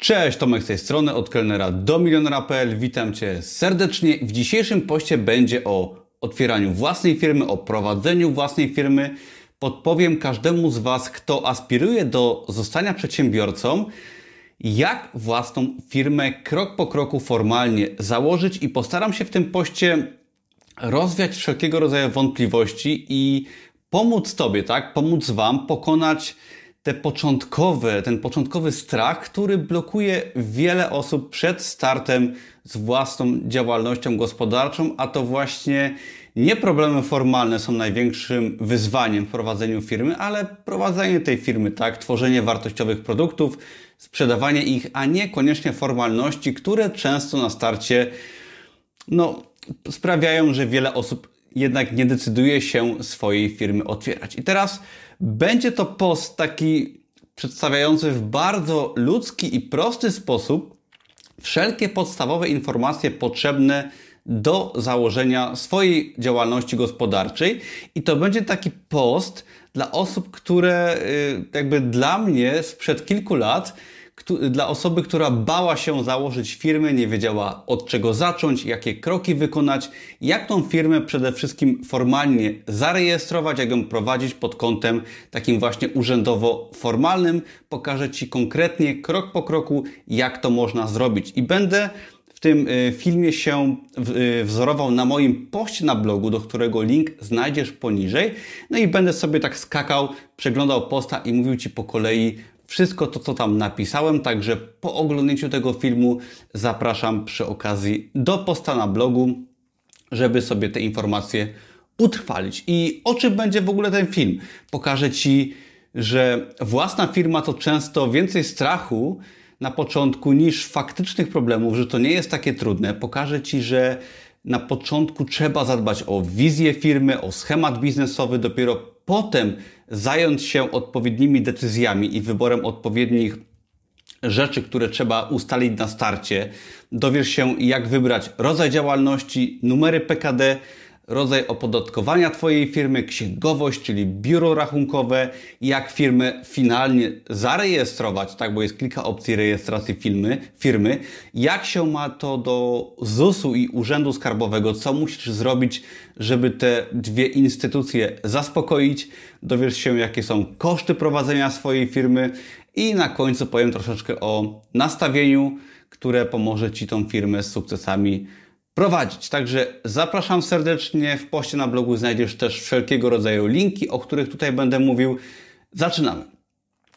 Cześć, Tomek z tej strony, od kelnera do milionera.pl. Witam Cię serdecznie. W dzisiejszym poście będzie o otwieraniu własnej firmy, o prowadzeniu własnej firmy. Podpowiem każdemu z Was, kto aspiruje do zostania przedsiębiorcą, jak własną firmę krok po kroku formalnie założyć i postaram się w tym poście rozwiać wszelkiego rodzaju wątpliwości i pomóc Tobie, tak? Pomóc Wam pokonać te początkowe, ten początkowy strach, który blokuje wiele osób przed startem z własną działalnością gospodarczą, a to właśnie nie problemy formalne są największym wyzwaniem w prowadzeniu firmy, ale prowadzenie tej firmy, tak, tworzenie wartościowych produktów, sprzedawanie ich, a nie koniecznie formalności, które często na starcie no, sprawiają, że wiele osób jednak nie decyduje się swojej firmy otwierać. I teraz będzie to post taki przedstawiający w bardzo ludzki i prosty sposób wszelkie podstawowe informacje potrzebne do założenia swojej działalności gospodarczej. I to będzie taki post dla osób, które y, jakby dla mnie sprzed kilku lat dla osoby, która bała się założyć firmę, nie wiedziała od czego zacząć, jakie kroki wykonać, jak tą firmę przede wszystkim formalnie zarejestrować, jak ją prowadzić pod kątem takim właśnie urzędowo-formalnym. Pokażę Ci konkretnie, krok po kroku, jak to można zrobić. I będę w tym y, filmie się y, wzorował na moim poście na blogu, do którego link znajdziesz poniżej. No i będę sobie tak skakał, przeglądał posta i mówił Ci po kolei, wszystko to, co tam napisałem, także po oglądnięciu tego filmu zapraszam przy okazji do posta na blogu, żeby sobie te informacje utrwalić. I o czym będzie w ogóle ten film? Pokażę Ci, że własna firma to często więcej strachu na początku niż faktycznych problemów, że to nie jest takie trudne. Pokażę Ci, że na początku trzeba zadbać o wizję firmy, o schemat biznesowy, dopiero potem zająć się odpowiednimi decyzjami i wyborem odpowiednich rzeczy, które trzeba ustalić na starcie. Dowiesz się, jak wybrać rodzaj działalności, numery PKD, rodzaj opodatkowania Twojej firmy, księgowość, czyli biuro rachunkowe, jak firmę finalnie zarejestrować, tak, bo jest kilka opcji rejestracji firmy, firmy, jak się ma to do ZUS-u i Urzędu Skarbowego, co musisz zrobić, żeby te dwie instytucje zaspokoić, dowiesz się, jakie są koszty prowadzenia swojej firmy. I na końcu powiem troszeczkę o nastawieniu, które pomoże Ci tą firmę z sukcesami prowadzić. Także zapraszam serdecznie. W poście na blogu znajdziesz też wszelkiego rodzaju linki, o których tutaj będę mówił. Zaczynamy.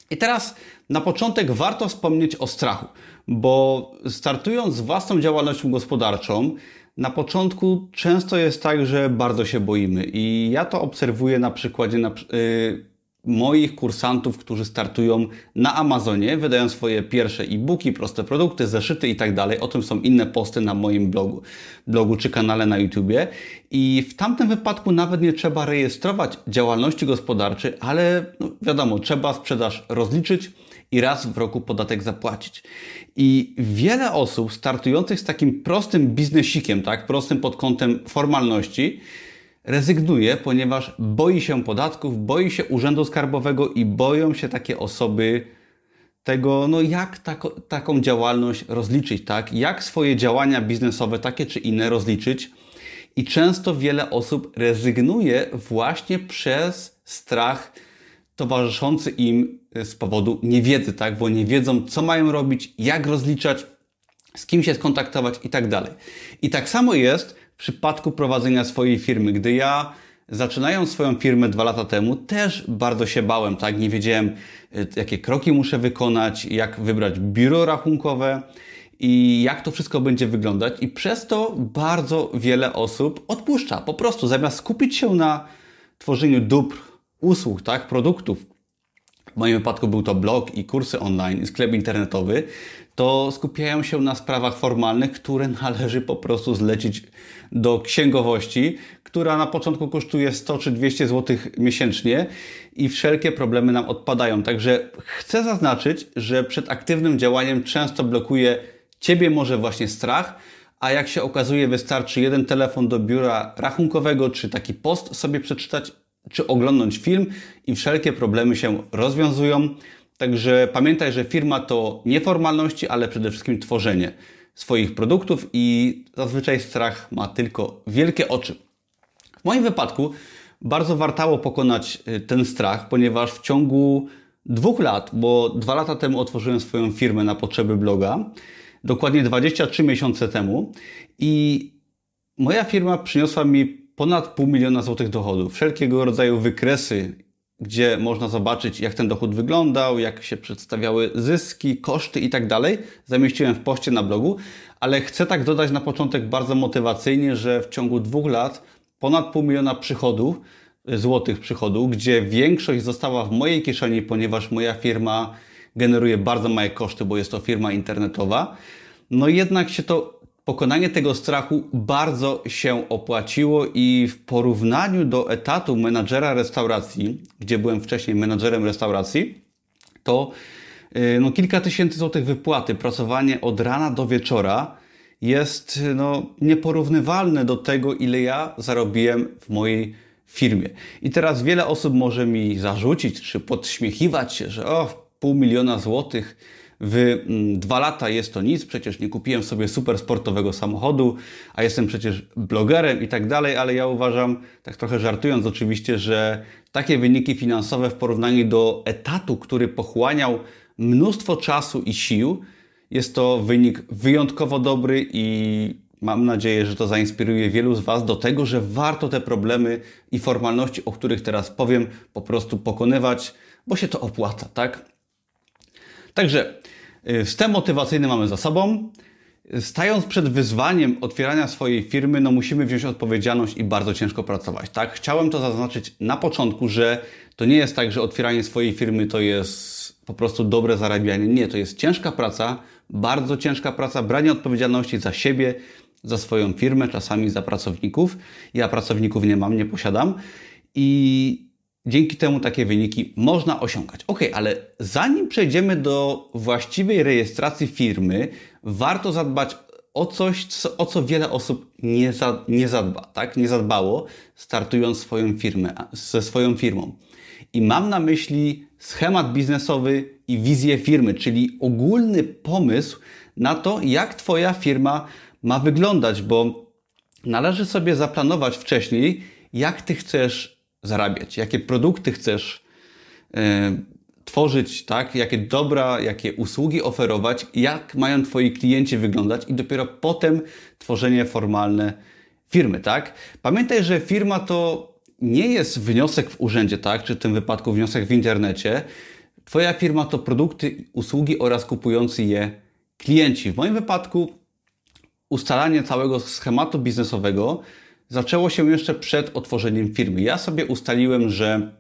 I teraz na początek warto wspomnieć o strachu, bo startując z własną działalnością gospodarczą, na początku często jest tak, że bardzo się boimy. I ja to obserwuję na przykładzie na, yy, moich kursantów, którzy startują na Amazonie, wydają swoje pierwsze e-booki, proste produkty, zeszyty i tak dalej. O tym są inne posty na moim blogu, blogu czy kanale na YouTubie. I w tamtym wypadku nawet nie trzeba rejestrować działalności gospodarczej, ale no wiadomo, trzeba sprzedaż rozliczyć i raz w roku podatek zapłacić. I wiele osób startujących z takim prostym biznesikiem, tak, prostym pod kątem formalności, rezygnuje, ponieważ boi się podatków, boi się urzędu skarbowego i boją się takie osoby tego, no jak tako, taką działalność rozliczyć, tak? Jak swoje działania biznesowe, takie czy inne, rozliczyć. I często wiele osób rezygnuje właśnie przez strach towarzyszący im z powodu niewiedzy, tak? Bo nie wiedzą, co mają robić, jak rozliczać, z kim się skontaktować i tak dalej. I tak samo jest w przypadku prowadzenia swojej firmy. Gdy ja zaczynając swoją firmę dwa lata temu, też bardzo się bałem, tak? Nie wiedziałem, y, jakie kroki muszę wykonać, jak wybrać biuro rachunkowe i jak to wszystko będzie wyglądać. I przez to bardzo wiele osób odpuszcza. Po prostu zamiast skupić się na tworzeniu dóbr, usług, tak? Produktów. W moim wypadku był to blog i kursy online i sklep internetowy to skupiają się na sprawach formalnych, które należy po prostu zlecić do księgowości, która na początku kosztuje 100 czy 200 zł miesięcznie i wszelkie problemy nam odpadają. Także chcę zaznaczyć, że przed aktywnym działaniem często blokuje Ciebie może właśnie strach, a jak się okazuje, wystarczy jeden telefon do biura rachunkowego, czy taki post sobie przeczytać, czy oglądnąć film i wszelkie problemy się rozwiązują. Także pamiętaj, że firma to nie formalności, ale przede wszystkim tworzenie swoich produktów i zazwyczaj strach ma tylko wielkie oczy. W moim wypadku bardzo wartało pokonać y, ten strach, ponieważ w ciągu dwóch lat, bo dwa lata temu otworzyłem swoją firmę na potrzeby bloga, dokładnie 23 miesiące temu i moja firma przyniosła mi ponad pół miliona złotych dochodów. Wszelkiego rodzaju wykresy, gdzie można zobaczyć, jak ten dochód wyglądał, jak się przedstawiały zyski, koszty i tak. Zamieściłem w poście na blogu, ale chcę tak dodać na początek bardzo motywacyjnie, że w ciągu dwóch lat ponad pół miliona przychodów, złotych przychodów, gdzie większość została w mojej kieszeni, ponieważ moja firma generuje bardzo małe koszty, bo jest to firma internetowa. No jednak się to pokonanie tego strachu bardzo się opłaciło i w porównaniu do etatu menadżera restauracji, gdzie byłem wcześniej menadżerem restauracji, to y, no, kilka tysięcy złotych wypłaty, pracowanie od rana do wieczora jest no, nieporównywalne do tego, ile ja zarobiłem w mojej firmie. I teraz wiele osób może mi zarzucić, czy podśmiechiwać się, że o, pół miliona złotych w mm, dwa lata jest to nic, przecież nie kupiłem sobie super sportowego samochodu, a jestem przecież blogerem i tak dalej, ale ja uważam, tak trochę żartując oczywiście, że takie wyniki finansowe w porównaniu do etatu, który pochłaniał mnóstwo czasu i sił, jest to wynik wyjątkowo dobry i mam nadzieję, że to zainspiruje wielu z Was do tego, że warto te problemy i formalności, o których teraz powiem, po prostu pokonywać, bo się to opłaca, tak? Także y, wstęp motywacyjny mamy za sobą. Stając przed wyzwaniem otwierania swojej firmy, no musimy wziąć odpowiedzialność i bardzo ciężko pracować. Tak, chciałem to zaznaczyć na początku, że to nie jest tak, że otwieranie swojej firmy to jest po prostu dobre zarabianie. Nie, to jest ciężka praca, bardzo ciężka praca, branie odpowiedzialności za siebie, za swoją firmę, czasami za pracowników. Ja pracowników nie mam, nie posiadam i dzięki temu takie wyniki można osiągać. Ok, ale zanim przejdziemy do właściwej rejestracji firmy, warto zadbać o coś, co, o co wiele osób nie, za, nie zadba, tak? Nie zadbało, startując swoją firmę, ze swoją firmą. I mam na myśli schemat biznesowy i wizję firmy, czyli ogólny pomysł na to, jak Twoja firma ma wyglądać, bo należy sobie zaplanować wcześniej, jak Ty chcesz zarabiać, jakie produkty chcesz e, tworzyć, tak? jakie dobra, jakie usługi oferować, jak mają Twoi klienci wyglądać i dopiero potem tworzenie formalne firmy. Tak? Pamiętaj, że firma to nie jest wniosek w urzędzie, tak? czy w tym wypadku wniosek w internecie. Twoja firma to produkty, usługi oraz kupujący je klienci. W moim wypadku ustalanie całego schematu biznesowego zaczęło się jeszcze przed otworzeniem firmy. Ja sobie ustaliłem, że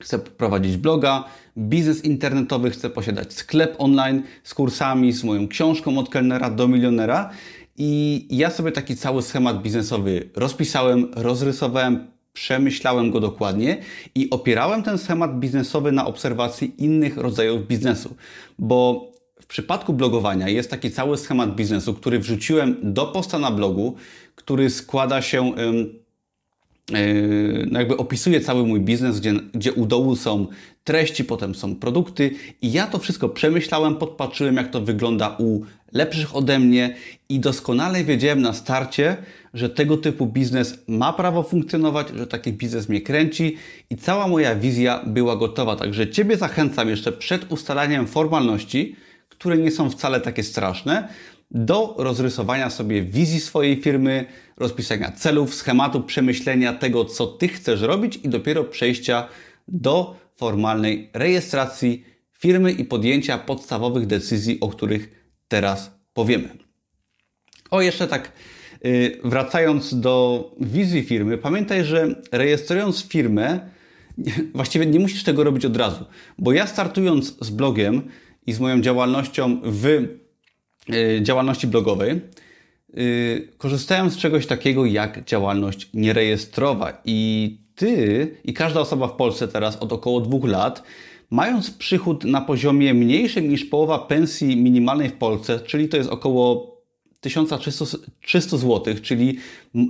chcę prowadzić bloga, biznes internetowy, chcę posiadać sklep online z kursami, z moją książką od kelnera do milionera. I ja sobie taki cały schemat biznesowy rozpisałem, rozrysowałem, przemyślałem go dokładnie i opierałem ten schemat biznesowy na obserwacji innych rodzajów biznesu, bo przypadku blogowania jest taki cały schemat biznesu, który wrzuciłem do posta na blogu, który składa się, no jakby opisuje cały mój biznes, gdzie, gdzie u dołu są treści, potem są produkty i ja to wszystko przemyślałem, podpatrzyłem jak to wygląda u lepszych ode mnie i doskonale wiedziałem na starcie, że tego typu biznes ma prawo funkcjonować, że taki biznes mnie kręci i cała moja wizja była gotowa. Także Ciebie zachęcam jeszcze przed ustalaniem formalności, które nie są wcale takie straszne, do rozrysowania sobie wizji swojej firmy, rozpisania celów, schematu, przemyślenia tego, co Ty chcesz robić i dopiero przejścia do formalnej rejestracji firmy i podjęcia podstawowych decyzji, o których teraz powiemy. O, jeszcze tak y, wracając do wizji firmy, pamiętaj, że rejestrując firmę, właściwie nie musisz tego robić od razu, bo ja startując z blogiem i z moją działalnością w y, działalności blogowej, y, korzystałem z czegoś takiego jak działalność nierejestrowa. I ty i każda osoba w Polsce teraz od około dwóch lat Mając przychód na poziomie mniejszym niż połowa pensji minimalnej w Polsce, czyli to jest około 1300 zł, czyli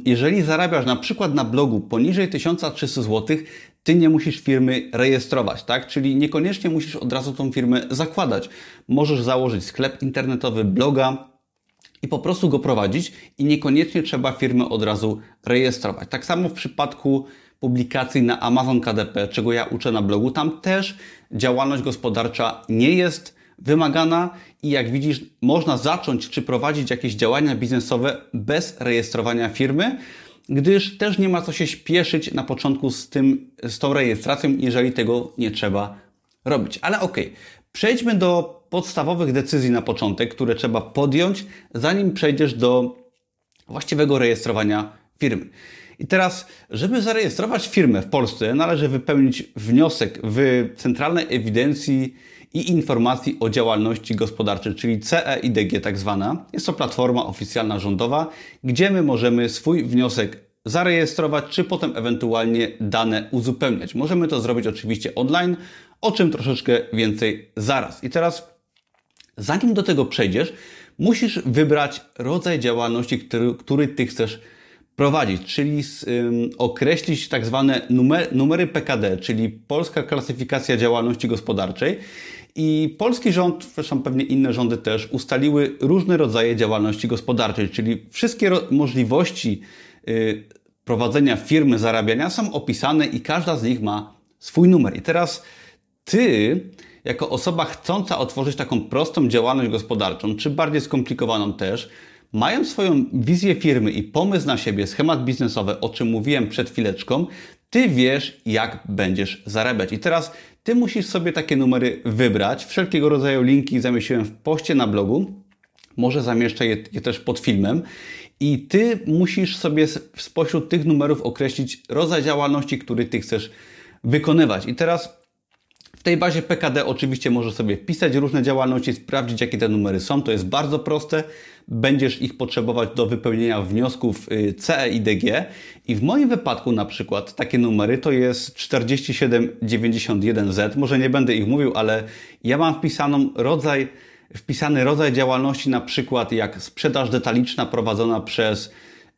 jeżeli zarabiasz na przykład na blogu poniżej 1300 zł, ty nie musisz firmy rejestrować, tak? Czyli niekoniecznie musisz od razu tą firmę zakładać. Możesz założyć sklep internetowy, bloga, i po prostu go prowadzić i niekoniecznie trzeba firmę od razu rejestrować. Tak samo w przypadku publikacji na Amazon KDP, czego ja uczę na blogu, tam też działalność gospodarcza nie jest wymagana i jak widzisz, można zacząć czy prowadzić jakieś działania biznesowe bez rejestrowania firmy, gdyż też nie ma co się śpieszyć na początku z, tym, z tą rejestracją, jeżeli tego nie trzeba robić. Ale okej, okay. przejdźmy do podstawowych decyzji na początek, które trzeba podjąć, zanim przejdziesz do właściwego rejestrowania firmy. I teraz, żeby zarejestrować firmę w Polsce, należy wypełnić wniosek w Centralnej Ewidencji i Informacji o Działalności Gospodarczej, czyli CEIDG tak zwana. Jest to platforma oficjalna rządowa, gdzie my możemy swój wniosek zarejestrować, czy potem ewentualnie dane uzupełniać. Możemy to zrobić oczywiście online, o czym troszeczkę więcej zaraz. I teraz Zanim do tego przejdziesz, musisz wybrać rodzaj działalności, który, który Ty chcesz prowadzić, czyli określić tak zwane numer, numery PKD, czyli Polska Klasyfikacja Działalności Gospodarczej. I polski rząd, zresztą pewnie inne rządy też, ustaliły różne rodzaje działalności gospodarczej, czyli wszystkie możliwości y, prowadzenia firmy, zarabiania są opisane i każda z nich ma swój numer. I teraz ty jako osoba chcąca otworzyć taką prostą działalność gospodarczą, czy bardziej skomplikowaną też, mając swoją wizję firmy i pomysł na siebie, schemat biznesowy, o czym mówiłem przed chwileczką, ty wiesz, jak będziesz zarabiać. I teraz ty musisz sobie takie numery wybrać. Wszelkiego rodzaju linki zamieściłem w poście na blogu. Może zamieszczę je, je też pod filmem. I ty musisz sobie spośród tych numerów określić rodzaj działalności, który ty chcesz wykonywać. I teraz tej bazie PKD oczywiście możesz sobie wpisać różne działalności, sprawdzić jakie te numery są. To jest bardzo proste. Będziesz ich potrzebować do wypełnienia wniosków y, CE i DG. I w moim wypadku na przykład takie numery to jest 4791Z. Może nie będę ich mówił, ale ja mam wpisaną rodzaj, wpisany rodzaj działalności na przykład jak sprzedaż detaliczna prowadzona przez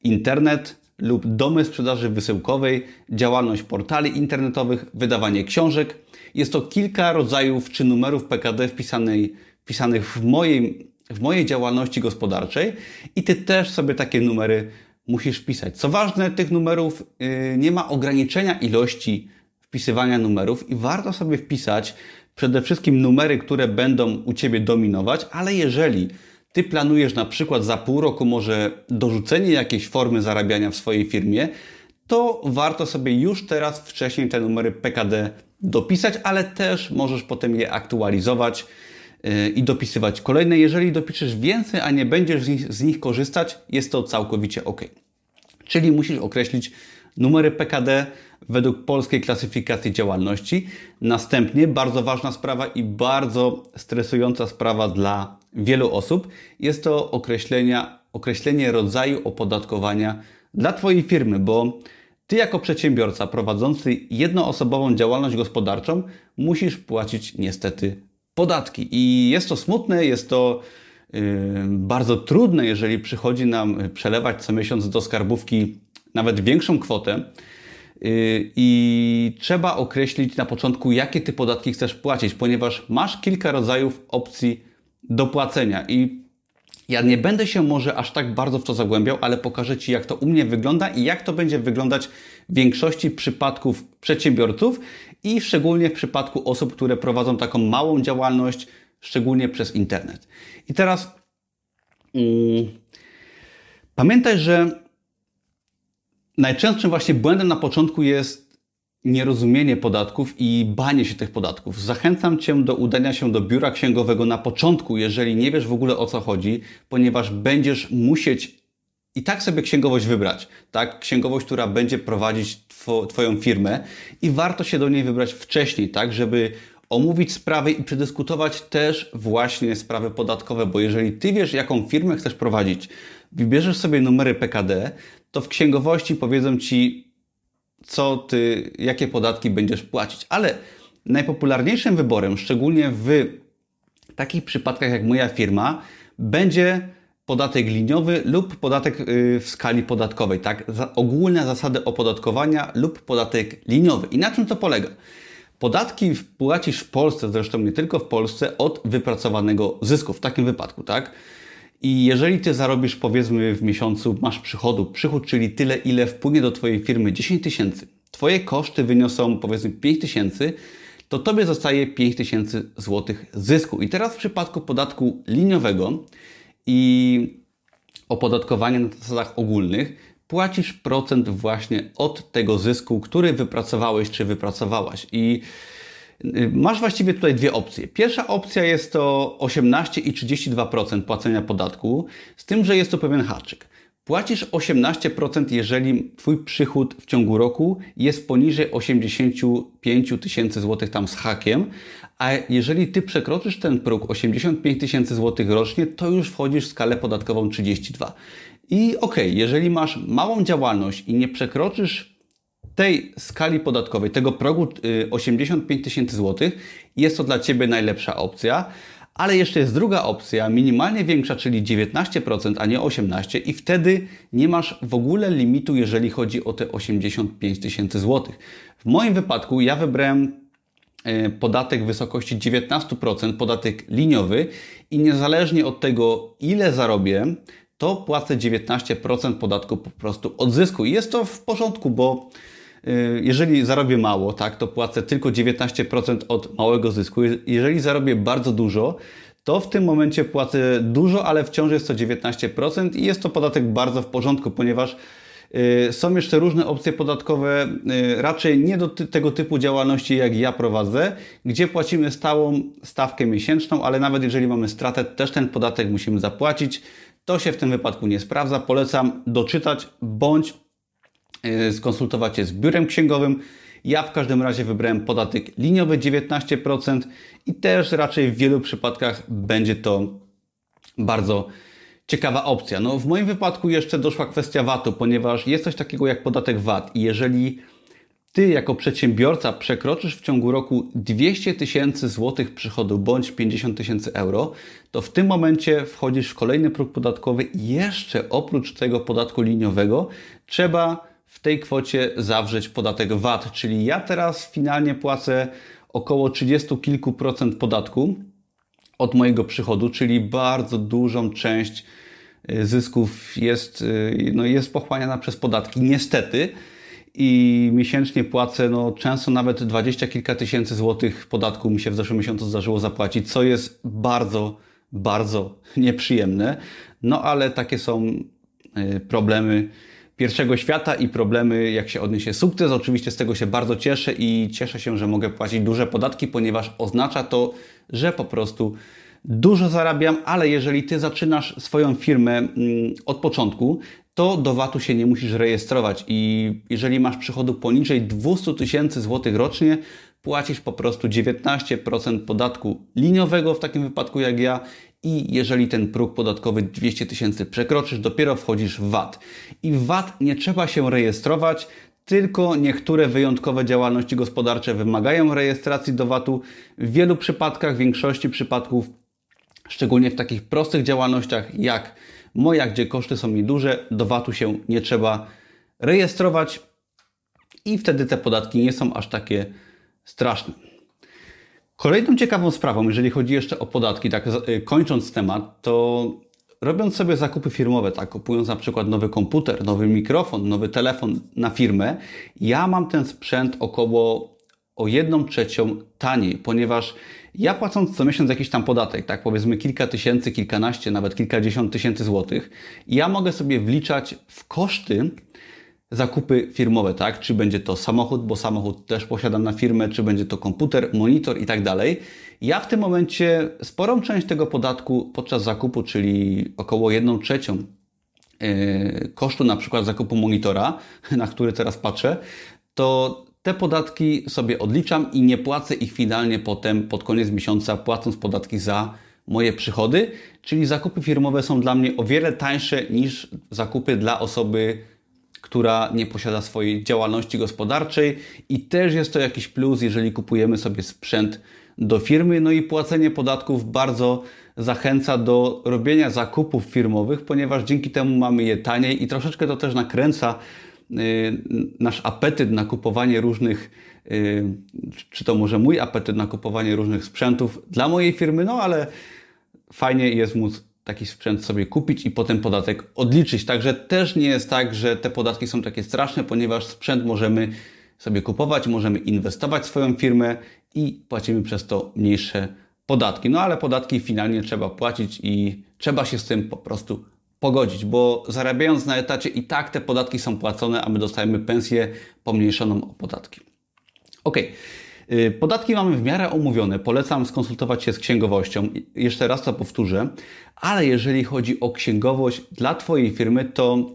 internet, lub domy sprzedaży wysyłkowej, działalność portali internetowych, wydawanie książek, jest to kilka rodzajów czy numerów PKD wpisanej, wpisanych w mojej, w mojej działalności gospodarczej i Ty też sobie takie numery musisz wpisać. Co ważne, tych numerów yy, nie ma ograniczenia ilości wpisywania numerów i warto sobie wpisać przede wszystkim numery, które będą u Ciebie dominować, ale jeżeli Ty planujesz na przykład za pół roku może dorzucenie jakiejś formy zarabiania w swojej firmie, to warto sobie już teraz wcześniej te numery PKD dopisać, ale też możesz potem je aktualizować y, i dopisywać kolejne. Jeżeli dopiszesz więcej, a nie będziesz z nich, z nich korzystać, jest to całkowicie ok. Czyli musisz określić numery PKD według polskiej klasyfikacji działalności. Następnie bardzo ważna sprawa i bardzo stresująca sprawa dla wielu osób jest to określenia, określenie rodzaju opodatkowania dla Twojej firmy, bo ty jako przedsiębiorca prowadzący jednoosobową działalność gospodarczą musisz płacić niestety podatki. I jest to smutne, jest to yy, bardzo trudne, jeżeli przychodzi nam przelewać co miesiąc do skarbówki nawet większą kwotę. Yy, I trzeba określić na początku, jakie ty podatki chcesz płacić, ponieważ masz kilka rodzajów opcji do płacenia. I ja nie będę się może aż tak bardzo w to zagłębiał, ale pokażę Ci, jak to u mnie wygląda i jak to będzie wyglądać w większości przypadków przedsiębiorców i szczególnie w przypadku osób, które prowadzą taką małą działalność, szczególnie przez internet. I teraz um, pamiętaj, że najczęstszym właśnie błędem na początku jest nierozumienie podatków i banie się tych podatków. Zachęcam Cię do udania się do biura księgowego na początku, jeżeli nie wiesz w ogóle o co chodzi, ponieważ będziesz musieć i tak sobie księgowość wybrać, tak? Księgowość, która będzie prowadzić two, Twoją firmę i warto się do niej wybrać wcześniej, tak? Żeby omówić sprawy i przedyskutować też właśnie sprawy podatkowe, bo jeżeli Ty wiesz, jaką firmę chcesz prowadzić, wybierzesz sobie numery PKD, to w księgowości powiedzą Ci, co ty, jakie podatki będziesz płacić. Ale najpopularniejszym wyborem, szczególnie w takich przypadkach jak moja firma, będzie podatek liniowy lub podatek y, w skali podatkowej, tak? Ogólne zasady opodatkowania lub podatek liniowy. I na czym to polega? Podatki płacisz w Polsce, zresztą nie tylko w Polsce, od wypracowanego zysku w takim wypadku, tak? I jeżeli ty zarobisz powiedzmy w miesiącu, masz przychodu, przychód, czyli tyle, ile wpłynie do twojej firmy 10 tysięcy, twoje koszty wyniosą powiedzmy 5 tysięcy, to tobie zostaje 5 tysięcy złotych zysku. I teraz w przypadku podatku liniowego i opodatkowania na zasadach ogólnych płacisz procent właśnie od tego zysku, który wypracowałeś czy wypracowałaś. I masz właściwie tutaj dwie opcje. Pierwsza opcja jest to 18 i 32% płacenia podatku, z tym, że jest to pewien haczyk. Płacisz 18%, jeżeli Twój przychód w ciągu roku jest poniżej 85 tysięcy złotych tam z hakiem, a jeżeli Ty przekroczysz ten próg 85 tysięcy złotych rocznie, to już wchodzisz w skalę podatkową 32. I ok, jeżeli masz małą działalność i nie przekroczysz tej skali podatkowej, tego progu 85 y, tysięcy złotych, jest to dla Ciebie najlepsza opcja. Ale jeszcze jest druga opcja, minimalnie większa, czyli 19%, a nie 18% i wtedy nie masz w ogóle limitu, jeżeli chodzi o te 85 tysięcy złotych. W moim wypadku ja wybrałem e, podatek w wysokości 19%, podatek liniowy i niezależnie od tego, ile zarobię, to płacę 19% podatku po prostu od zysku. I jest to w porządku, bo y, jeżeli zarobię mało, tak, to płacę tylko 19% od małego zysku. Jeżeli zarobię bardzo dużo, to w tym momencie płacę dużo, ale wciąż jest to 19% i jest to podatek bardzo w porządku, ponieważ y, są jeszcze różne opcje podatkowe, y, raczej nie do tego typu działalności, jak ja prowadzę, gdzie płacimy stałą stawkę miesięczną, ale nawet jeżeli mamy stratę, też ten podatek musimy zapłacić. To się w tym wypadku nie sprawdza. Polecam doczytać bądź skonsultować się z biurem księgowym. Ja w każdym razie wybrałem podatek liniowy 19% i też raczej w wielu przypadkach będzie to bardzo ciekawa opcja. No w moim wypadku jeszcze doszła kwestia VAT-u, ponieważ jest coś takiego jak podatek VAT i jeżeli ty jako przedsiębiorca przekroczysz w ciągu roku 200 tysięcy złotych przychodu bądź 50 tysięcy euro, to w tym momencie wchodzisz w kolejny próg podatkowy i jeszcze oprócz tego podatku liniowego trzeba w tej kwocie zawrzeć podatek VAT, czyli ja teraz finalnie płacę około 30 kilku procent podatku od mojego przychodu, czyli bardzo dużą część y, zysków jest, y, no jest pochłaniana przez podatki, niestety i miesięcznie płacę no, często nawet dwadzieścia kilka tysięcy złotych podatku mi się w zeszłym miesiącu zdarzyło zapłacić, co jest bardzo, bardzo nieprzyjemne. No ale takie są y, problemy pierwszego świata i problemy, jak się odniesie sukces. Oczywiście z tego się bardzo cieszę i cieszę się, że mogę płacić duże podatki, ponieważ oznacza to, że po prostu dużo zarabiam, ale jeżeli Ty zaczynasz swoją firmę mm, od początku, to do VAT-u się nie musisz rejestrować i jeżeli masz przychodu poniżej 200 tysięcy złotych rocznie, płacisz po prostu 19% podatku liniowego w takim wypadku jak ja i jeżeli ten próg podatkowy 200 tysięcy przekroczysz, dopiero wchodzisz w VAT. I w VAT nie trzeba się rejestrować, tylko niektóre wyjątkowe działalności gospodarcze wymagają rejestracji do VAT-u. W wielu przypadkach, w większości przypadków, szczególnie w takich prostych działalnościach jak moja, gdzie koszty są nieduże, do VAT-u się nie trzeba rejestrować i wtedy te podatki nie są aż takie straszne. Kolejną ciekawą sprawą, jeżeli chodzi jeszcze o podatki, tak y, kończąc temat, to robiąc sobie zakupy firmowe, tak kupując na przykład nowy komputer, nowy mikrofon, nowy telefon na firmę, ja mam ten sprzęt około o jedną trzecią taniej, ponieważ ja płacąc co miesiąc jakiś tam podatek, tak powiedzmy kilka tysięcy, kilkanaście, nawet kilkadziesiąt tysięcy złotych, ja mogę sobie wliczać w koszty zakupy firmowe, tak? Czy będzie to samochód, bo samochód też posiadam na firmę, czy będzie to komputer, monitor i tak dalej. Ja w tym momencie sporą część tego podatku podczas zakupu, czyli około jedną trzecią yy, kosztu na przykład zakupu monitora, na który teraz patrzę, to te podatki sobie odliczam i nie płacę ich finalnie potem pod koniec miesiąca, płacąc podatki za moje przychody, czyli zakupy firmowe są dla mnie o wiele tańsze niż zakupy dla osoby, która nie posiada swojej działalności gospodarczej i też jest to jakiś plus, jeżeli kupujemy sobie sprzęt do firmy. No i płacenie podatków bardzo zachęca do robienia zakupów firmowych, ponieważ dzięki temu mamy je taniej i troszeczkę to też nakręca y, nasz apetyt na kupowanie różnych, y, czy to może mój apetyt na kupowanie różnych sprzętów dla mojej firmy, no ale fajnie jest móc taki sprzęt sobie kupić i potem podatek odliczyć. Także też nie jest tak, że te podatki są takie straszne, ponieważ sprzęt możemy sobie kupować, możemy inwestować w swoją firmę i płacimy przez to mniejsze podatki. No ale podatki finalnie trzeba płacić i trzeba się z tym po prostu pogodzić, bo zarabiając na etacie i tak te podatki są płacone, a my dostajemy pensję pomniejszoną o podatki. Ok. Podatki mamy w miarę omówione. Polecam skonsultować się z księgowością. Jeszcze raz to powtórzę, ale jeżeli chodzi o księgowość dla Twojej firmy, to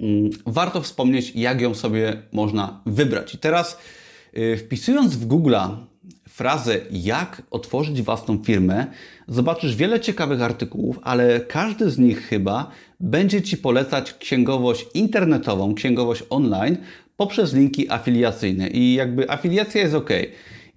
mm, warto wspomnieć, jak ją sobie można wybrać. I teraz y, wpisując w Google'a frazę jak otworzyć własną firmę, zobaczysz wiele ciekawych artykułów, ale każdy z nich chyba będzie Ci polecać księgowość internetową, księgowość online poprzez linki afiliacyjne. I jakby afiliacja jest ok.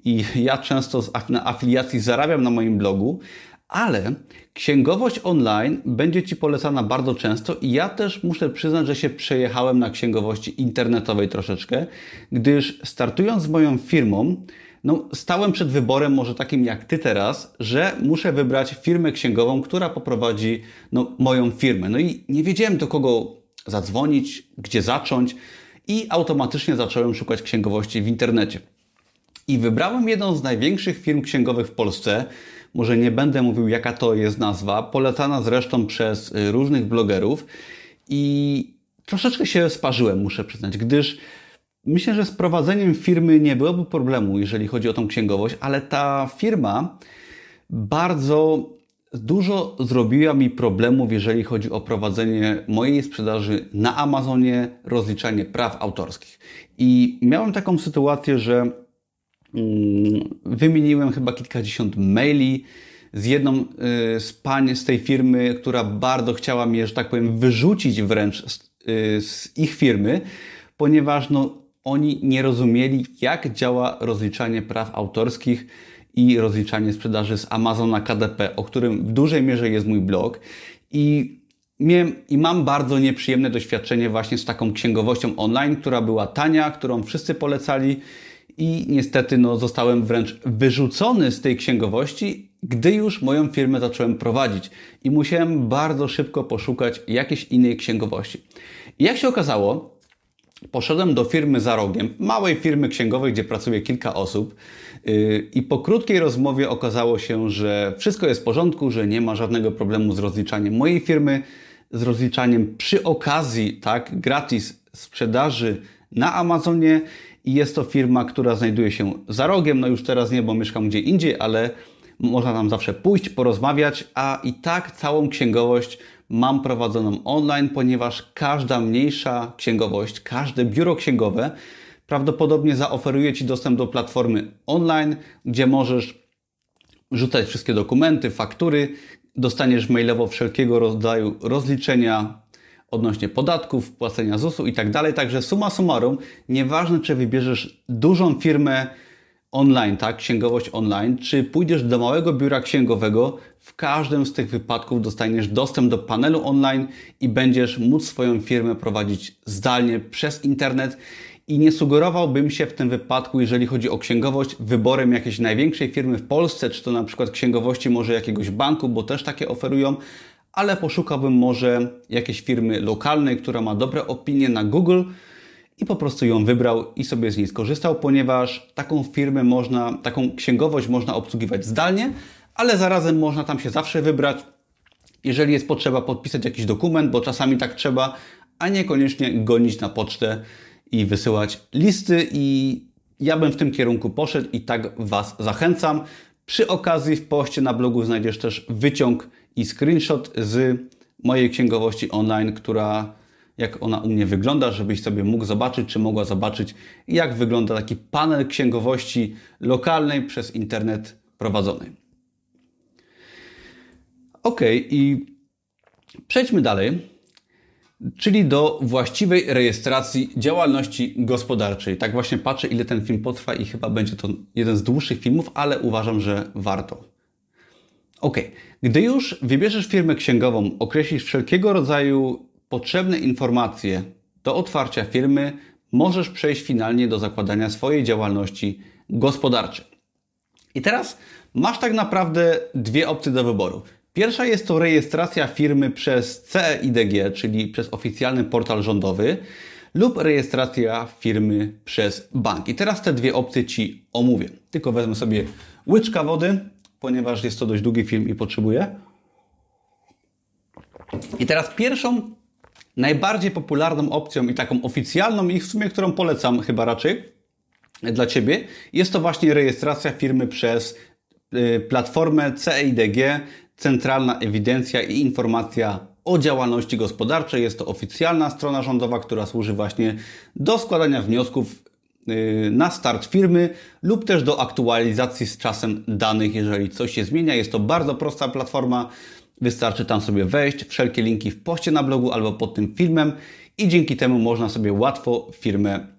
I ja często na afiliacji zarabiam na moim blogu, ale księgowość online będzie Ci polecana bardzo często i ja też muszę przyznać, że się przejechałem na księgowości internetowej troszeczkę, gdyż startując z moją firmą, no, stałem przed wyborem, może takim jak ty teraz, że muszę wybrać firmę księgową, która poprowadzi no, moją firmę. No i nie wiedziałem do kogo zadzwonić, gdzie zacząć, i automatycznie zacząłem szukać księgowości w internecie. I wybrałem jedną z największych firm księgowych w Polsce. Może nie będę mówił, jaka to jest nazwa, polecana zresztą przez y, różnych blogerów. I troszeczkę się sparzyłem, muszę przyznać, gdyż Myślę, że z prowadzeniem firmy nie byłoby problemu, jeżeli chodzi o tą księgowość, ale ta firma bardzo dużo zrobiła mi problemów, jeżeli chodzi o prowadzenie mojej sprzedaży na Amazonie, rozliczanie praw autorskich. I miałem taką sytuację, że mm, wymieniłem chyba kilkadziesiąt maili z jedną y, z pań z tej firmy, która bardzo chciała mnie, że tak powiem, wyrzucić wręcz z, y, z ich firmy, ponieważ no, oni nie rozumieli, jak działa rozliczanie praw autorskich i rozliczanie sprzedaży z Amazona KDP, o którym w dużej mierze jest mój blog. I Miałem i mam bardzo nieprzyjemne doświadczenie właśnie z taką księgowością online, która była tania, którą wszyscy polecali i niestety no, zostałem wręcz wyrzucony z tej księgowości, gdy już moją firmę zacząłem prowadzić i musiałem bardzo szybko poszukać jakiejś innej księgowości. I jak się okazało, Poszedłem do firmy za rogiem, małej firmy księgowej, gdzie pracuje kilka osób. I po krótkiej rozmowie okazało się, że wszystko jest w porządku, że nie ma żadnego problemu z rozliczaniem mojej firmy, z rozliczaniem przy okazji, tak, gratis sprzedaży na Amazonie. I jest to firma, która znajduje się za rogiem. No już teraz nie, bo mieszkam gdzie indziej, ale można tam zawsze pójść, porozmawiać, a i tak całą księgowość mam prowadzoną online, ponieważ każda mniejsza księgowość, każde biuro księgowe prawdopodobnie zaoferuje Ci dostęp do platformy online, gdzie możesz rzucać wszystkie dokumenty, faktury, dostaniesz mailowo wszelkiego rodzaju rozliczenia odnośnie podatków, płacenia ZUS-u i tak dalej. Także suma summarum, nieważne czy wybierzesz dużą firmę, online, tak, księgowość online, czy pójdziesz do małego biura księgowego, w każdym z tych wypadków dostaniesz dostęp do panelu online i będziesz móc swoją firmę prowadzić zdalnie przez internet. I nie sugerowałbym się w tym wypadku, jeżeli chodzi o księgowość, wyborem jakiejś największej firmy w Polsce, czy to na przykład księgowości może jakiegoś banku, bo też takie oferują, ale poszukałbym może jakiejś firmy lokalnej, która ma dobre opinie na Google, i po prostu ją wybrał i sobie z niej skorzystał, ponieważ taką firmę można, taką księgowość można obsługiwać zdalnie, ale zarazem można tam się zawsze wybrać, jeżeli jest potrzeba podpisać jakiś dokument, bo czasami tak trzeba, a niekoniecznie gonić na pocztę i wysyłać listy i ja bym w tym kierunku poszedł i tak Was zachęcam. Przy okazji w poście na blogu znajdziesz też wyciąg i screenshot z mojej księgowości online, która jak ona u mnie wygląda, żebyś sobie mógł zobaczyć, czy mogła zobaczyć, jak wygląda taki panel księgowości lokalnej przez internet prowadzony. Ok, i przejdźmy dalej. Czyli do właściwej rejestracji działalności gospodarczej. Tak właśnie patrzę, ile ten film potrwa i chyba będzie to jeden z dłuższych filmów, ale uważam, że warto. Ok, gdy już wybierzesz firmę księgową, określisz wszelkiego rodzaju potrzebne informacje do otwarcia firmy, możesz przejść finalnie do zakładania swojej działalności gospodarczej. I teraz masz tak naprawdę dwie opcje do wyboru. Pierwsza jest to rejestracja firmy przez CEIDG, czyli przez oficjalny portal rządowy, lub rejestracja firmy przez bank. I teraz te dwie opcje Ci omówię. Tylko wezmę sobie łyczka wody, ponieważ jest to dość długi film i potrzebuję. I teraz pierwszą, najbardziej popularną opcją i taką oficjalną i w sumie, którą polecam chyba raczej dla Ciebie, jest to właśnie rejestracja firmy przez y, platformę CEIDG, Centralna Ewidencja i Informacja o działalności gospodarczej. Jest to oficjalna strona rządowa, która służy właśnie do składania wniosków y, na start firmy lub też do aktualizacji z czasem danych, jeżeli coś się zmienia. Jest to bardzo prosta platforma. Wystarczy tam sobie wejść, wszelkie linki w poście na blogu albo pod tym filmem i dzięki temu można sobie łatwo firmę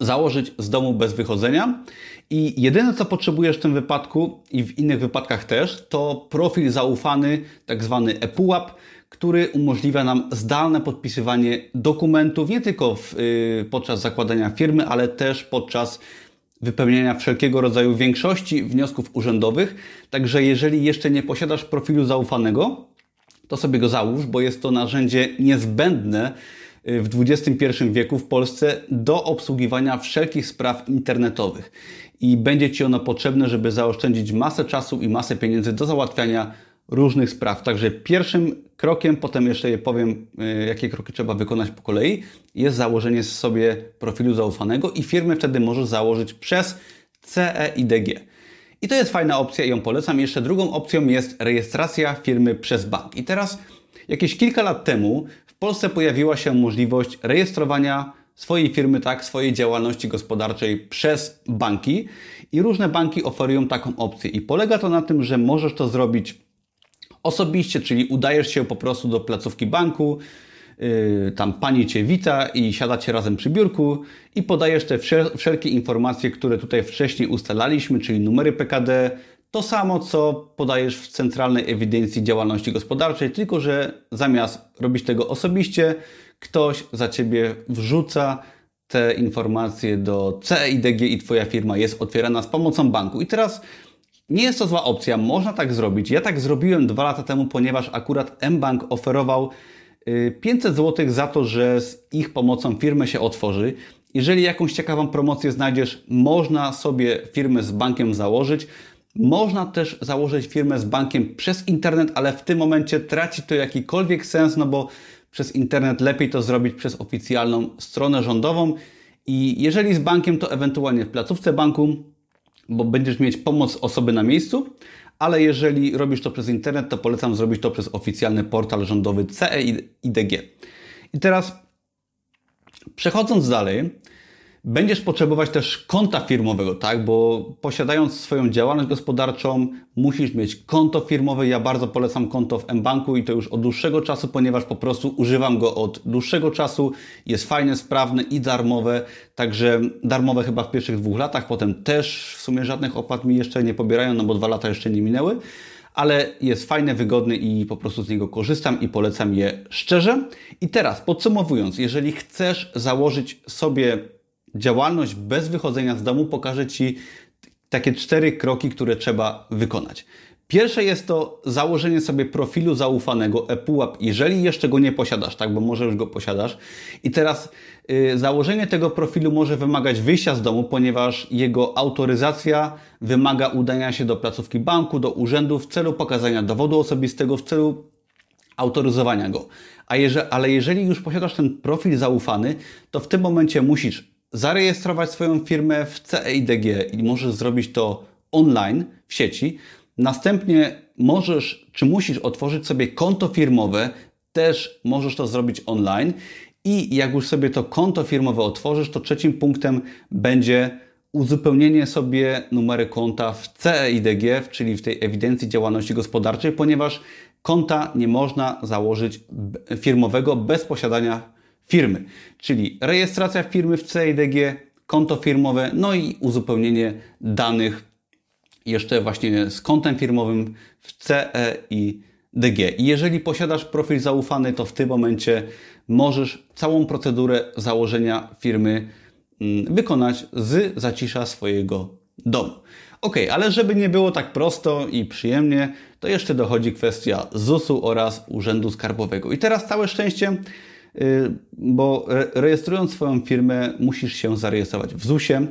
założyć z domu bez wychodzenia. I jedyne, co potrzebujesz w tym wypadku i w innych wypadkach też, to profil zaufany, tak zwany ePUAP, który umożliwia nam zdalne podpisywanie dokumentów nie tylko w, yy, podczas zakładania firmy, ale też podczas wypełniania wszelkiego rodzaju większości wniosków urzędowych. Także jeżeli jeszcze nie posiadasz profilu zaufanego, to sobie go załóż, bo jest to narzędzie niezbędne w XXI wieku w Polsce do obsługiwania wszelkich spraw internetowych. I będzie Ci ono potrzebne, żeby zaoszczędzić masę czasu i masę pieniędzy do załatwiania różnych spraw. Także pierwszym krokiem, potem jeszcze je powiem, y, jakie kroki trzeba wykonać po kolei, jest założenie sobie profilu zaufanego i firmę wtedy możesz założyć przez CEIDG. I to jest fajna opcja i ją polecam. Jeszcze drugą opcją jest rejestracja firmy przez bank. I teraz jakieś kilka lat temu Polsce pojawiła się możliwość rejestrowania swojej firmy, tak, swojej działalności gospodarczej przez banki i różne banki oferują taką opcję. I polega to na tym, że możesz to zrobić osobiście, czyli udajesz się po prostu do placówki banku, yy, tam pani Cię wita i siadacie razem przy biurku i podajesz te wszelkie informacje, które tutaj wcześniej ustalaliśmy, czyli numery PKD, to samo, co podajesz w centralnej ewidencji działalności gospodarczej, tylko że zamiast robić tego osobiście, ktoś za ciebie wrzuca te informacje do CEIDG i Twoja firma jest otwierana z pomocą banku. I teraz nie jest to zła opcja, można tak zrobić. Ja tak zrobiłem dwa lata temu, ponieważ akurat mBank oferował 500 y, zł za to, że z ich pomocą firmę się otworzy. Jeżeli jakąś ciekawą promocję znajdziesz, można sobie firmę z bankiem założyć. Można też założyć firmę z bankiem przez internet, ale w tym momencie traci to jakikolwiek sens, no bo przez internet lepiej to zrobić przez oficjalną stronę rządową. I jeżeli z bankiem, to ewentualnie w placówce banku, bo będziesz mieć pomoc osoby na miejscu, ale jeżeli robisz to przez internet, to polecam zrobić to przez oficjalny portal rządowy CEIDG. I teraz przechodząc dalej, Będziesz potrzebować też konta firmowego, tak? Bo posiadając swoją działalność gospodarczą, musisz mieć konto firmowe. Ja bardzo polecam konto w mBanku i to już od dłuższego czasu, ponieważ po prostu używam go od dłuższego czasu. Jest fajne, sprawne i darmowe. Także darmowe chyba w pierwszych dwóch latach, potem też w sumie żadnych opłat mi jeszcze nie pobierają, no bo dwa lata jeszcze nie minęły. Ale jest fajne, wygodne i po prostu z niego korzystam i polecam je szczerze. I teraz podsumowując, jeżeli chcesz założyć sobie działalność bez wychodzenia z domu pokażę Ci takie cztery kroki, które trzeba wykonać. Pierwsze jest to założenie sobie profilu zaufanego ePUAP, jeżeli jeszcze go nie posiadasz, tak, bo może już go posiadasz. I teraz y, założenie tego profilu może wymagać wyjścia z domu, ponieważ jego autoryzacja wymaga udania się do placówki banku, do urzędu w celu pokazania dowodu osobistego, w celu autoryzowania go. A jeże, ale jeżeli już posiadasz ten profil zaufany, to w tym momencie musisz zarejestrować swoją firmę w CEIDG i możesz zrobić to online w sieci. Następnie możesz, czy musisz otworzyć sobie konto firmowe, też możesz to zrobić online. I jak już sobie to konto firmowe otworzysz, to trzecim punktem będzie uzupełnienie sobie numeru konta w CEIDG, czyli w tej ewidencji działalności gospodarczej, ponieważ konta nie można założyć firmowego bez posiadania firmy, czyli rejestracja firmy w CIDG, konto firmowe, no i uzupełnienie danych jeszcze właśnie z kontem firmowym w CE i jeżeli posiadasz profil zaufany, to w tym momencie możesz całą procedurę założenia firmy mm, wykonać z zacisza swojego domu. Ok, ale żeby nie było tak prosto i przyjemnie, to jeszcze dochodzi kwestia ZUS-u oraz Urzędu Skarbowego. I teraz całe szczęście, bo rejestrując swoją firmę, musisz się zarejestrować w ZUS-ie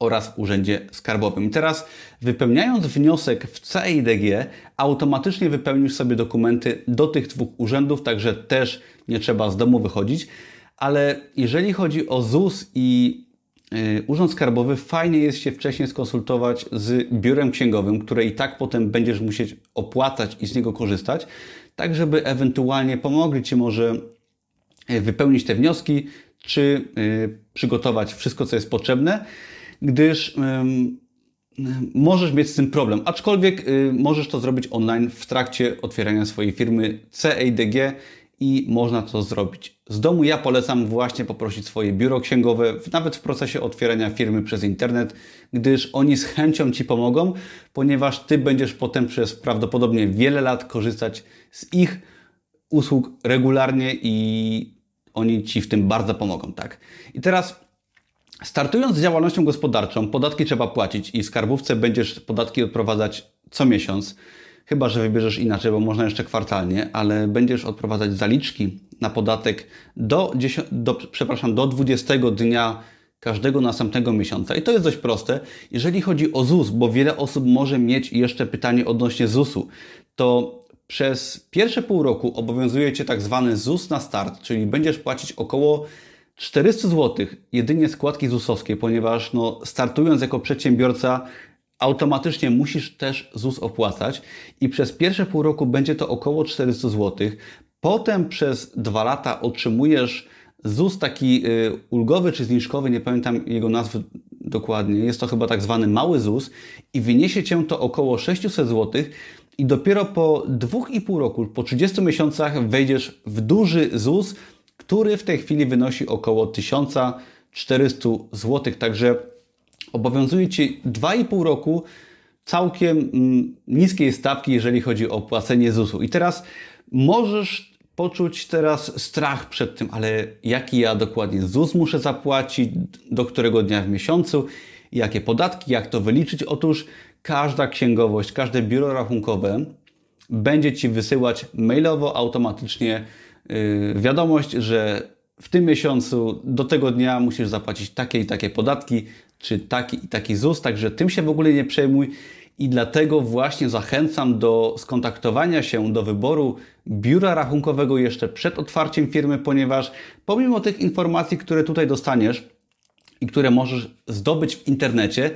oraz Urzędzie Skarbowym. I teraz wypełniając wniosek w CIDG, automatycznie wypełnisz sobie dokumenty do tych dwóch urzędów, także też nie trzeba z domu wychodzić. Ale jeżeli chodzi o ZUS i y, Urząd Skarbowy, fajnie jest się wcześniej skonsultować z biurem księgowym, które i tak potem będziesz musieć opłacać i z niego korzystać, tak żeby ewentualnie pomogli Ci może y, wypełnić te wnioski, czy y, przygotować wszystko, co jest potrzebne gdyż możesz mieć z tym problem. Aczkolwiek y, możesz to zrobić online w trakcie otwierania swojej firmy CADG i można to zrobić z domu. Ja polecam właśnie poprosić swoje biuro księgowe, nawet w procesie otwierania firmy przez internet, gdyż oni z chęcią Ci pomogą, ponieważ Ty będziesz potem przez prawdopodobnie wiele lat korzystać z ich usług regularnie i oni Ci w tym bardzo pomogą, tak? I teraz Startując z działalnością gospodarczą, podatki trzeba płacić i skarbówce będziesz podatki odprowadzać co miesiąc. Chyba, że wybierzesz inaczej, bo można jeszcze kwartalnie, ale będziesz odprowadzać zaliczki na podatek do, 10, do, przepraszam, do 20 dnia każdego następnego miesiąca. I to jest dość proste. Jeżeli chodzi o ZUS, bo wiele osób może mieć jeszcze pytanie odnośnie ZUS-u, to przez pierwsze pół roku obowiązuje Cię tak zwany ZUS na start, czyli będziesz płacić około 400 zł jedynie składki ZUS-owskie, ponieważ no, startując jako przedsiębiorca automatycznie musisz też ZUS opłacać i przez pierwsze pół roku będzie to około 400 zł. Potem przez dwa lata otrzymujesz ZUS taki y, ulgowy czy zniżkowy, nie pamiętam jego nazwy dokładnie, jest to chyba tak zwany mały ZUS i wyniesie Cię to około 600 zł i dopiero po 2,5 roku, po 30 miesiącach wejdziesz w duży ZUS, który w tej chwili wynosi około 1400 zł. Także obowiązuje Ci 2,5 roku całkiem mm, niskiej stawki, jeżeli chodzi o płacenie ZUS-u. I teraz możesz poczuć teraz strach przed tym, ale jaki ja dokładnie ZUS muszę zapłacić, do którego dnia w miesiącu, jakie podatki, jak to wyliczyć. Otóż każda księgowość, każde biuro rachunkowe będzie Ci wysyłać mailowo automatycznie Y, wiadomość, że w tym miesiącu do tego dnia musisz zapłacić takie i takie podatki, czy taki i taki ZUS, także tym się w ogóle nie przejmuj. I dlatego właśnie zachęcam do skontaktowania się, do wyboru biura rachunkowego jeszcze przed otwarciem firmy, ponieważ pomimo tych informacji, które tutaj dostaniesz i które możesz zdobyć w internecie,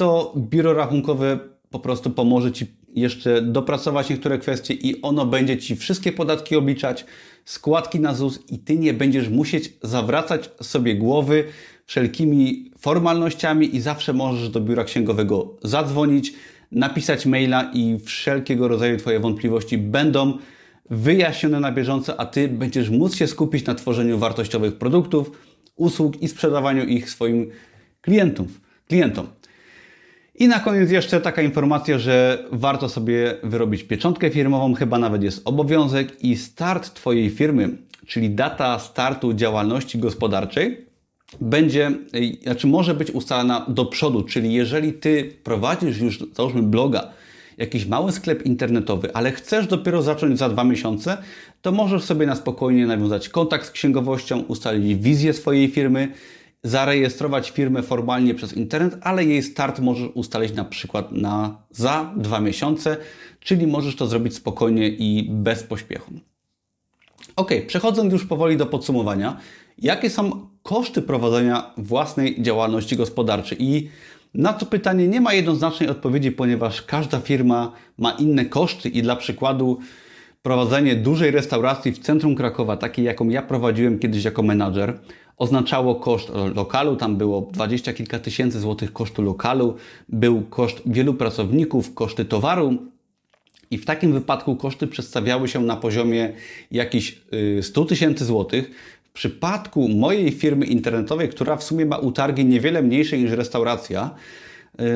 to biuro rachunkowe po prostu pomoże Ci jeszcze dopracować niektóre kwestie i ono będzie Ci wszystkie podatki obliczać, składki na ZUS i Ty nie będziesz musieć zawracać sobie głowy wszelkimi formalnościami i zawsze możesz do biura księgowego zadzwonić, napisać maila i wszelkiego rodzaju Twoje wątpliwości będą wyjaśnione na bieżąco, a Ty będziesz móc się skupić na tworzeniu wartościowych produktów, usług i sprzedawaniu ich swoim klientom. klientom. I na koniec jeszcze taka informacja, że warto sobie wyrobić pieczątkę firmową, chyba nawet jest obowiązek i start Twojej firmy, czyli data startu działalności gospodarczej, będzie, znaczy może być ustalana do przodu, czyli jeżeli Ty prowadzisz już, załóżmy bloga, jakiś mały sklep internetowy, ale chcesz dopiero zacząć za dwa miesiące, to możesz sobie na spokojnie nawiązać kontakt z księgowością, ustalić wizję swojej firmy, zarejestrować firmę formalnie przez internet, ale jej start możesz ustalić na przykład na za dwa miesiące, czyli możesz to zrobić spokojnie i bez pośpiechu. Ok, przechodząc już powoli do podsumowania, jakie są koszty prowadzenia własnej działalności gospodarczej? I na to pytanie nie ma jednoznacznej odpowiedzi, ponieważ każda firma ma inne koszty i dla przykładu prowadzenie dużej restauracji w centrum Krakowa, takiej jaką ja prowadziłem kiedyś jako menadżer, oznaczało koszt lokalu, tam było dwadzieścia kilka tysięcy złotych kosztu lokalu, był koszt wielu pracowników, koszty towaru, I w takim wypadku koszty przedstawiały się na poziomie jakichś 100 y, tysięcy złotych. W przypadku mojej firmy internetowej, która w sumie ma utargi niewiele mniejsze niż restauracja,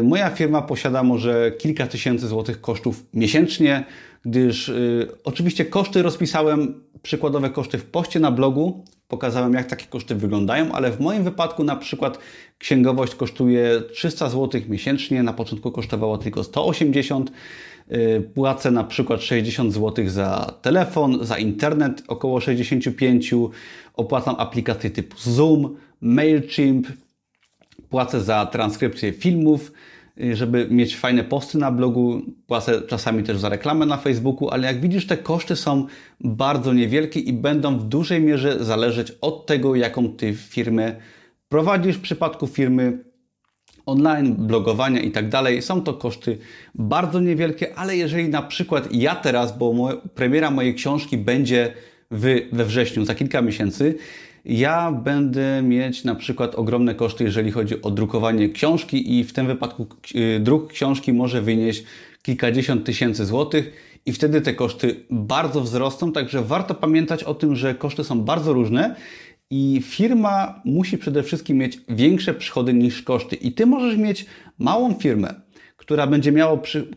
moja firma posiada może kilka tysięcy złotych kosztów miesięcznie, gdyż y, oczywiście koszty rozpisałem, przykładowe koszty w poście na blogu, pokazałem jak takie koszty wyglądają, ale w moim wypadku na przykład księgowość kosztuje 300 zł miesięcznie, na początku kosztowała tylko 180 Y, płacę na przykład 60 zł za telefon, za internet około 65, opłacam aplikacje typu Zoom, MailChimp, płacę za transkrypcję filmów, y, żeby mieć fajne posty na blogu, płacę czasami też za reklamę na Facebooku, ale jak widzisz, te koszty są bardzo niewielkie i będą w dużej mierze zależeć od tego, jaką ty firmę prowadzisz. W przypadku firmy online, blogowania i tak dalej. Są to koszty bardzo niewielkie, ale jeżeli na przykład ja teraz, bo moja, premiera mojej książki będzie w, we wrześniu, za kilka miesięcy, ja będę mieć na przykład ogromne koszty, jeżeli chodzi o drukowanie książki i w tym wypadku y, druk książki może wynieść kilkadziesiąt tysięcy złotych i wtedy te koszty bardzo wzrosną, także warto pamiętać o tym, że koszty są bardzo różne i firma musi przede wszystkim mieć większe przychody niż koszty. I ty możesz mieć małą firmę, która będzie,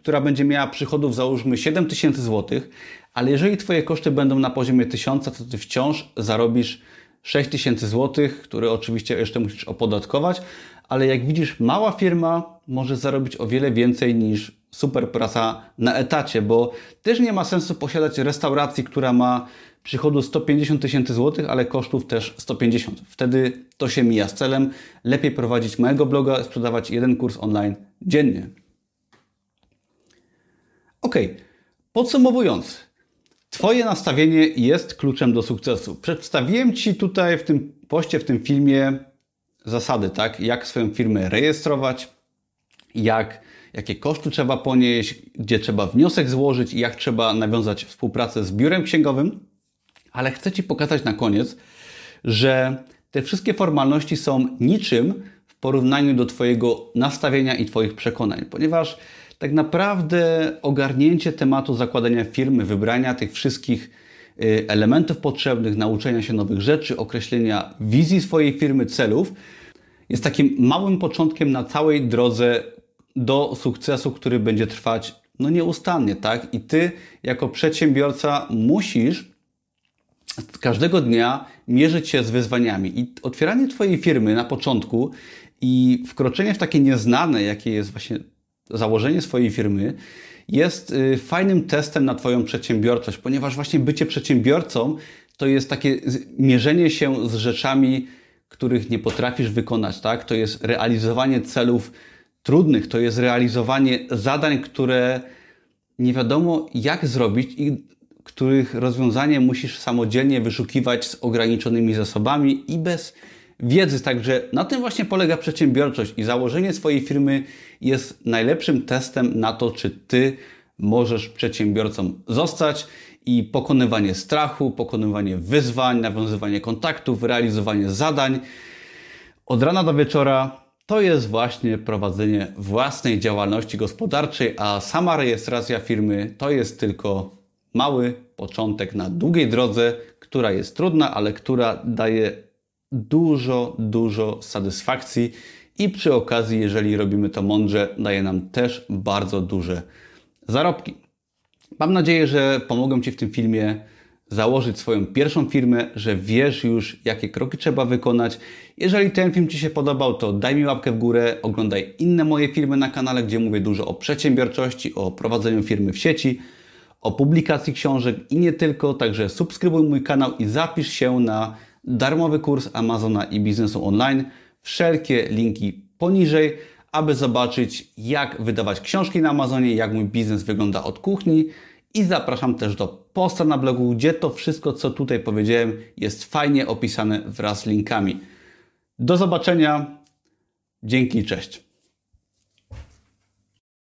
która będzie miała przychodów załóżmy 7 tysięcy złotych, ale jeżeli twoje koszty będą na poziomie 1000, to ty wciąż zarobisz 6 tysięcy złotych, które oczywiście jeszcze musisz opodatkować, ale jak widzisz, mała firma może zarobić o wiele więcej niż super praca na etacie, bo też nie ma sensu posiadać restauracji, która ma przychodu 150 tysięcy złotych, ale kosztów też 150. Wtedy to się mija z celem. Lepiej prowadzić mojego bloga, sprzedawać jeden kurs online dziennie. Ok, podsumowując, Twoje nastawienie jest kluczem do sukcesu. Przedstawiłem Ci tutaj w tym poście, w tym filmie zasady, tak? Jak swoją firmę rejestrować, jak, jakie koszty trzeba ponieść, gdzie trzeba wniosek złożyć i jak trzeba nawiązać współpracę z biurem księgowym ale chcę Ci pokazać na koniec, że te wszystkie formalności są niczym w porównaniu do Twojego nastawienia i Twoich przekonań, ponieważ tak naprawdę ogarnięcie tematu zakładania firmy, wybrania tych wszystkich y, elementów potrzebnych, nauczenia się nowych rzeczy, określenia wizji swojej firmy, celów, jest takim małym początkiem na całej drodze do sukcesu, który będzie trwać no nieustannie, tak? I ty jako przedsiębiorca musisz każdego dnia mierzyć się z wyzwaniami. I otwieranie Twojej firmy na początku i wkroczenie w takie nieznane, jakie jest właśnie założenie swojej firmy, jest y, fajnym testem na Twoją przedsiębiorczość, ponieważ właśnie bycie przedsiębiorcą to jest takie mierzenie się z rzeczami, których nie potrafisz wykonać, tak? To jest realizowanie celów trudnych, to jest realizowanie zadań, które nie wiadomo jak zrobić i których rozwiązanie musisz samodzielnie wyszukiwać z ograniczonymi zasobami i bez wiedzy. Także na tym właśnie polega przedsiębiorczość i założenie swojej firmy jest najlepszym testem na to, czy ty możesz przedsiębiorcą zostać i pokonywanie strachu, pokonywanie wyzwań, nawiązywanie kontaktów, realizowanie zadań od rana do wieczora to jest właśnie prowadzenie własnej działalności gospodarczej, a sama rejestracja firmy to jest tylko mały początek na długiej drodze, która jest trudna, ale która daje dużo, dużo satysfakcji i przy okazji, jeżeli robimy to mądrze, daje nam też bardzo duże zarobki. Mam nadzieję, że pomogę Ci w tym filmie założyć swoją pierwszą firmę, że wiesz już, jakie kroki trzeba wykonać. Jeżeli ten film Ci się podobał, to daj mi łapkę w górę, oglądaj inne moje filmy na kanale, gdzie mówię dużo o przedsiębiorczości, o prowadzeniu firmy w sieci o publikacji książek i nie tylko, także subskrybuj mój kanał i zapisz się na darmowy kurs Amazona i biznesu online. Wszelkie linki poniżej, aby zobaczyć jak wydawać książki na Amazonie, jak mój biznes wygląda od kuchni i zapraszam też do posta na blogu, gdzie to wszystko, co tutaj powiedziałem, jest fajnie opisane wraz z linkami. Do zobaczenia. Dzięki, cześć.